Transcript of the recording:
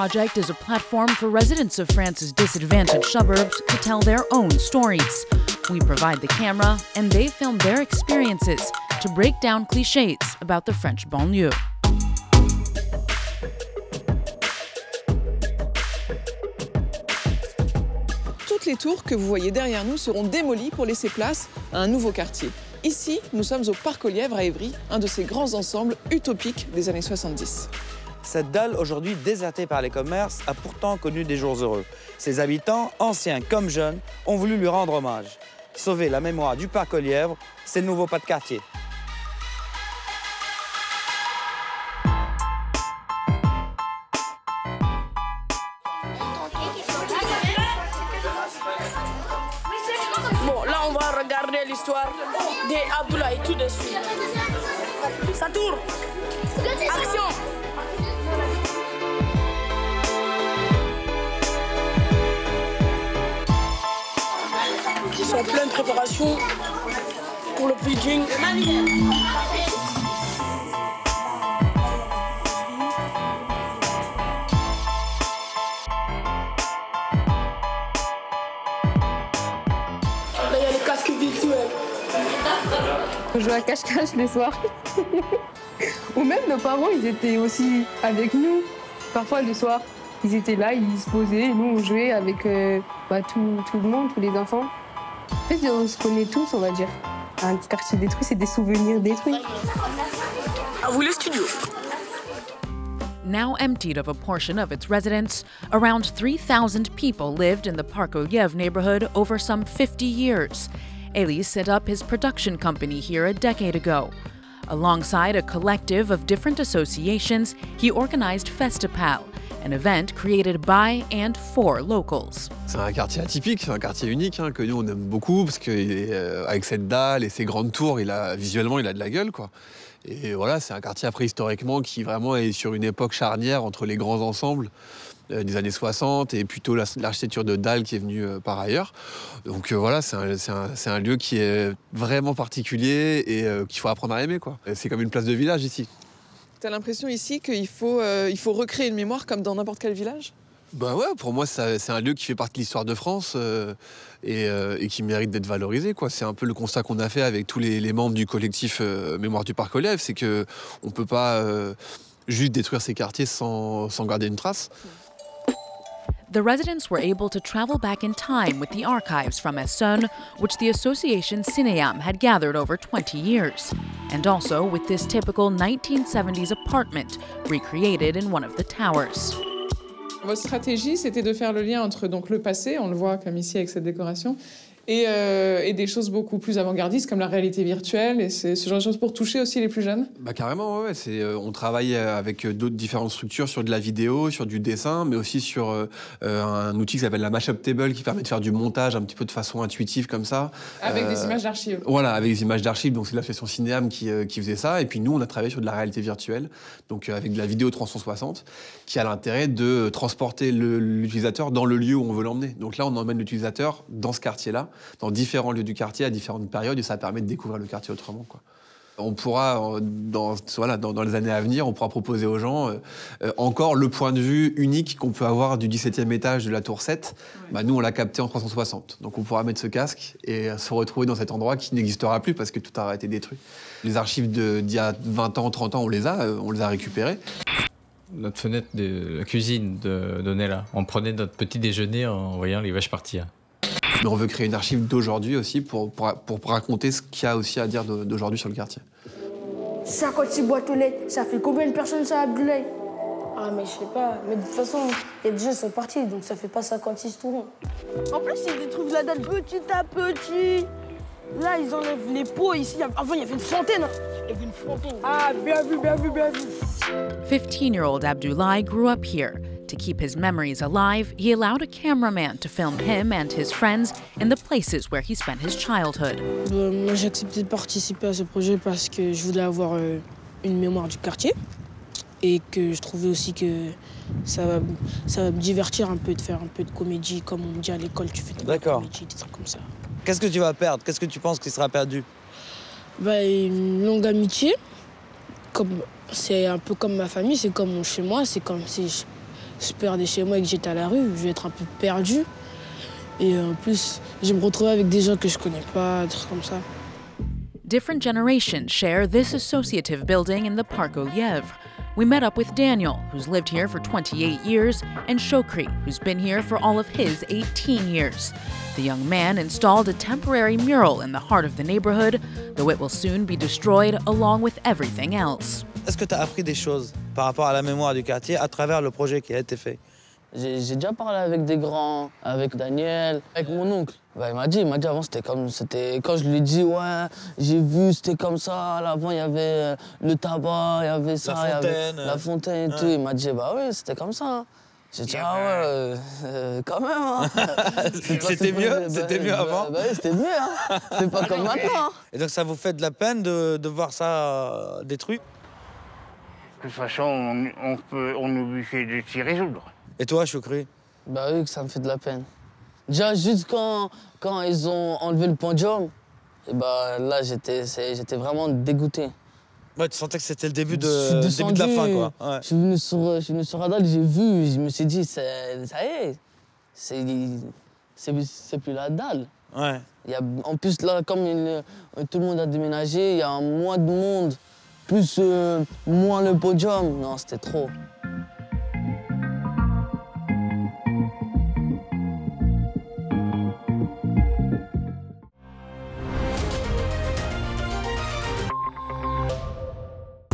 Project is a platform for residents of France's disadvantaged suburbs to tell their own stories. We provide the camera, and they film their experiences to break down cliches about the French banlieue. Toutes les tours que vous voyez derrière nous seront démolies pour laisser place à un nouveau quartier. Ici, nous sommes au Parc aux Lièvres à Évry, un de ces grands ensembles utopiques des années 70. Cette dalle, aujourd'hui désertée par les commerces, a pourtant connu des jours heureux. Ses habitants, anciens comme jeunes, ont voulu lui rendre hommage. Sauver la mémoire du Parc aux Lièvres, c'est le nouveau pas de quartier. Bon, là, on va regarder l'histoire et tout de suite. Ça tourne. Action. Ils sont en pleine préparation pour le les virtuels. On jouait à cache-cache le soir. Ou même nos parents, ils étaient aussi avec nous. Parfois le soir, ils étaient là, ils se posaient, nous on jouait avec euh, bah, tout, tout le monde, tous les enfants. En fait, on se connaît tous, on va dire. Un quartier détruit, c'est des souvenirs détruits. À vous le studio. Now emptied of a portion of its residents, around 3,000 people lived in the Parkoyev neighborhood over some 50 years. Elie set up his production company here a decade ago. Alongside a collective of different associations, he organized Festipal, an event created by and for locals. C'est un quartier atypique, c'est un quartier unique hein, que nous on aime beaucoup parce qu'avec cette dalle et ses grandes tours, visuellement il a de la gueule. Et voilà, c'est un quartier après historiquement qui vraiment est sur une époque charnière entre les grands ensembles euh, des années 60 et plutôt la- l'architecture de dalle qui est venue euh, par ailleurs. Donc euh, voilà, c'est un, lieu qui est vraiment particulier et euh, qu'il faut apprendre à aimer C'est comme une place de village ici. Tu as l'impression ici qu'il faut, euh, il faut recréer une mémoire comme dans n'importe quel village? Bah ouais, pour moi, c'est un lieu qui fait partie de l'histoire de France euh, et, euh, et qui mérite d'être valorisé. C'est un peu le constat qu'on a fait avec tous les, les membres du collectif euh, Mémoire du Parc Lièvres, c'est que on peut pas juste détruire ces quartiers sans, sans garder une trace. The residents were able to travel back in time with the archives from Essonne, which the association Cineam had gathered over 20 years, and also with this typical 1970s apartment recreated in one of the towers. Votre stratégie, c'était de faire le lien entre donc, le passé, on le voit comme ici avec cette décoration, et, euh, et des choses beaucoup plus avant-gardistes comme la réalité virtuelle et c'est ce genre de choses pour toucher aussi les plus jeunes. Bah carrément, ouais, c'est, euh, on travaille euh, avec d'autres différentes structures sur de la vidéo, sur du dessin, mais aussi sur euh, un outil qui s'appelle la Mashup Table qui permet de faire du montage un petit peu de façon intuitive comme ça. Avec des images d'archives. Voilà, avec des images d'archives, donc c'est l'association Cinéam qui, qui faisait ça. Et puis nous, on a travaillé sur de la réalité virtuelle, donc avec de la vidéo 360, qui a l'intérêt de transporter l'utilisateur dans le lieu où on veut l'emmener. Donc là, on emmène l'utilisateur dans ce quartier-là, dans différents lieux du quartier, à différentes périodes, et ça permet de découvrir le quartier autrement. Quoi. On pourra, euh, dans, voilà, dans, dans les années à venir, on pourra proposer aux gens euh, euh, encore le point de vue unique qu'on peut avoir du 17e étage de la tour 7. Bah, nous, on l'a capté en 360. Donc on pourra mettre ce casque et se retrouver dans cet endroit qui n'existera plus parce que tout aura été détruit. Les archives d'il y a 20 ans, 30 ans, on les a, on les a récupérées. Notre fenêtre de la cuisine de Donella. On prenait notre petit déjeuner en voyant les vaches partir. Mais on veut créer une archive d'aujourd'hui aussi pour, pour, pour raconter ce qu'il y a aussi à dire d'aujourd'hui sur le quartier. 56 boîtes aux lettres, ça fait combien de personnes ça, Abdoulaye Ah, mais je sais pas. Mais de toute façon, il y a des gens qui sont partis, donc ça fait pas 56 tout rond. En plus, ils détruisent la dalle petit à petit. Là, ils enlèvent les pots ici. Avant, il y avait une fontaine. Il y avait une fontaine. Ah, bien vu, bien vu, bien vu. 15 year old Abdullah grew up here. To keep his memories alive, he allowed a cameraman to film him and his friends in the places where he spent his childhood. Euh, moi, j'ai accepté de participer à ce projet parce que je voulais avoir euh, une mémoire du quartier et que je trouvais aussi que ça va, ça va me divertir un peu de faire un peu de comédie. Comme on me dit à l'école, tu fais de la D'accord. comédie, des trucs comme ça. Qu'est-ce que tu vas perdre? Qu'est-ce que tu penses qui sera perdu? Bah, une longue amitié. C'est un peu comme ma famille, c'est comme chez moi, c'est comme si chez moi et que j'étais à la rue, je vais être un peu perdu. Et euh, en plus, je me retrouvais avec des gens que je connais pas, des trucs comme ça. Different generations share this associative building in the Parc aux Lièvres. We met up with Daniel, who's lived here for 28 years, and Shokri, who's been here for all of his 18 years. The young man installed a temporary mural in the heart of the neighborhood, though it will soon be destroyed along with everything else. Est-ce que tu as appris des choses par rapport à la mémoire du quartier à travers le projet qui a été fait? J'ai déjà parlé avec des grands, avec Daniel, avec mon oncle. Bah, il m'a dit, il m'a dit avant c'était comme, c'était quand je lui ai dit ouais, j'ai vu c'était comme ça. À l'avant il y avait euh, le tabac, il y avait ça, il y avait la euh, fontaine et tout. Il m'a dit bah oui c'était comme ça. J'ai dit ah ouais, euh, euh, quand même. hein. C'était mieux bah, C'était mieux bah, avant Bah, oui c'était mieux. Hein. C'est pas comme maintenant. hein. Et donc ça vous fait de la peine de, de voir ça euh, détruit? De toute façon, on, on peut, on est obligé de s'y résoudre. Et toi, Choukri Bah oui, que ça me fait de la peine. Déjà, juste quand, quand ils ont enlevé le podium, et bah là, j'étais vraiment dégoûté. Ouais, tu sentais que c'était le début Je de, suis début de la fin, quoi. Ouais. Je suis venu sur, je suis venu sur Radal, j'ai vu, je me suis dit, c'est- ça y est, c'est c'est- c'est plus la dalle. ouais. Il y a, en plus, là, comme il- tout le monde a déménagé, il y a moins de monde, plus euh, moins le podium. Non, c'était trop.